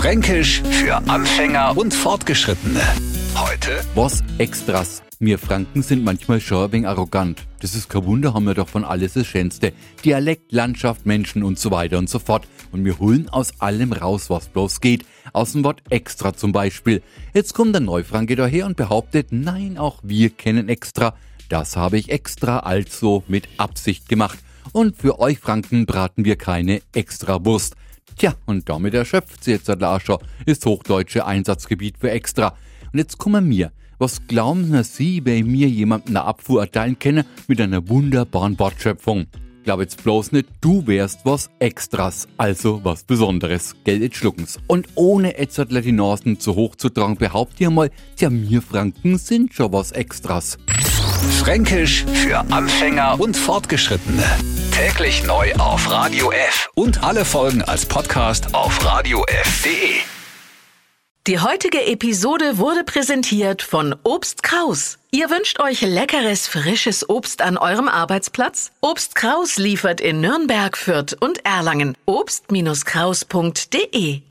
Fränkisch für Anfänger und Fortgeschrittene. Heute Was Extras. Wir Franken sind manchmal schon ein wenig arrogant. Das ist kein Wunder, haben wir doch von alles das Schönste. Dialekt, Landschaft, Menschen und so weiter und so fort. Und wir holen aus allem raus, was bloß geht. Aus dem Wort extra zum Beispiel. Jetzt kommt der Neufranke daher und behauptet, nein, auch wir kennen extra. Das habe ich extra also mit Absicht gemacht. Und für euch Franken braten wir keine Extrawurst. Tja, und damit erschöpft sie jetzt der Larscher, ist hochdeutsche Einsatzgebiet für extra. Und jetzt kommen mir. Was glauben Sie, wenn mir jemanden eine Abfuhr erteilen kenne mit einer wunderbaren Wortschöpfung? Glaub jetzt bloß nicht, du wärst was Extras, also was Besonderes. Geld jetzt schlucken's. Und ohne Etzertler die Nasen zu hoch zu tragen, behauptet ihr mal, tja, mir Franken sind schon was Extras. Fränkisch für Anfänger und Fortgeschrittene. Täglich neu auf Radio F und alle Folgen als Podcast auf radiof.de. Die heutige Episode wurde präsentiert von Obst Kraus. Ihr wünscht euch leckeres, frisches Obst an eurem Arbeitsplatz? Obst Kraus liefert in Nürnberg, Fürth und Erlangen. Obst-Kraus.de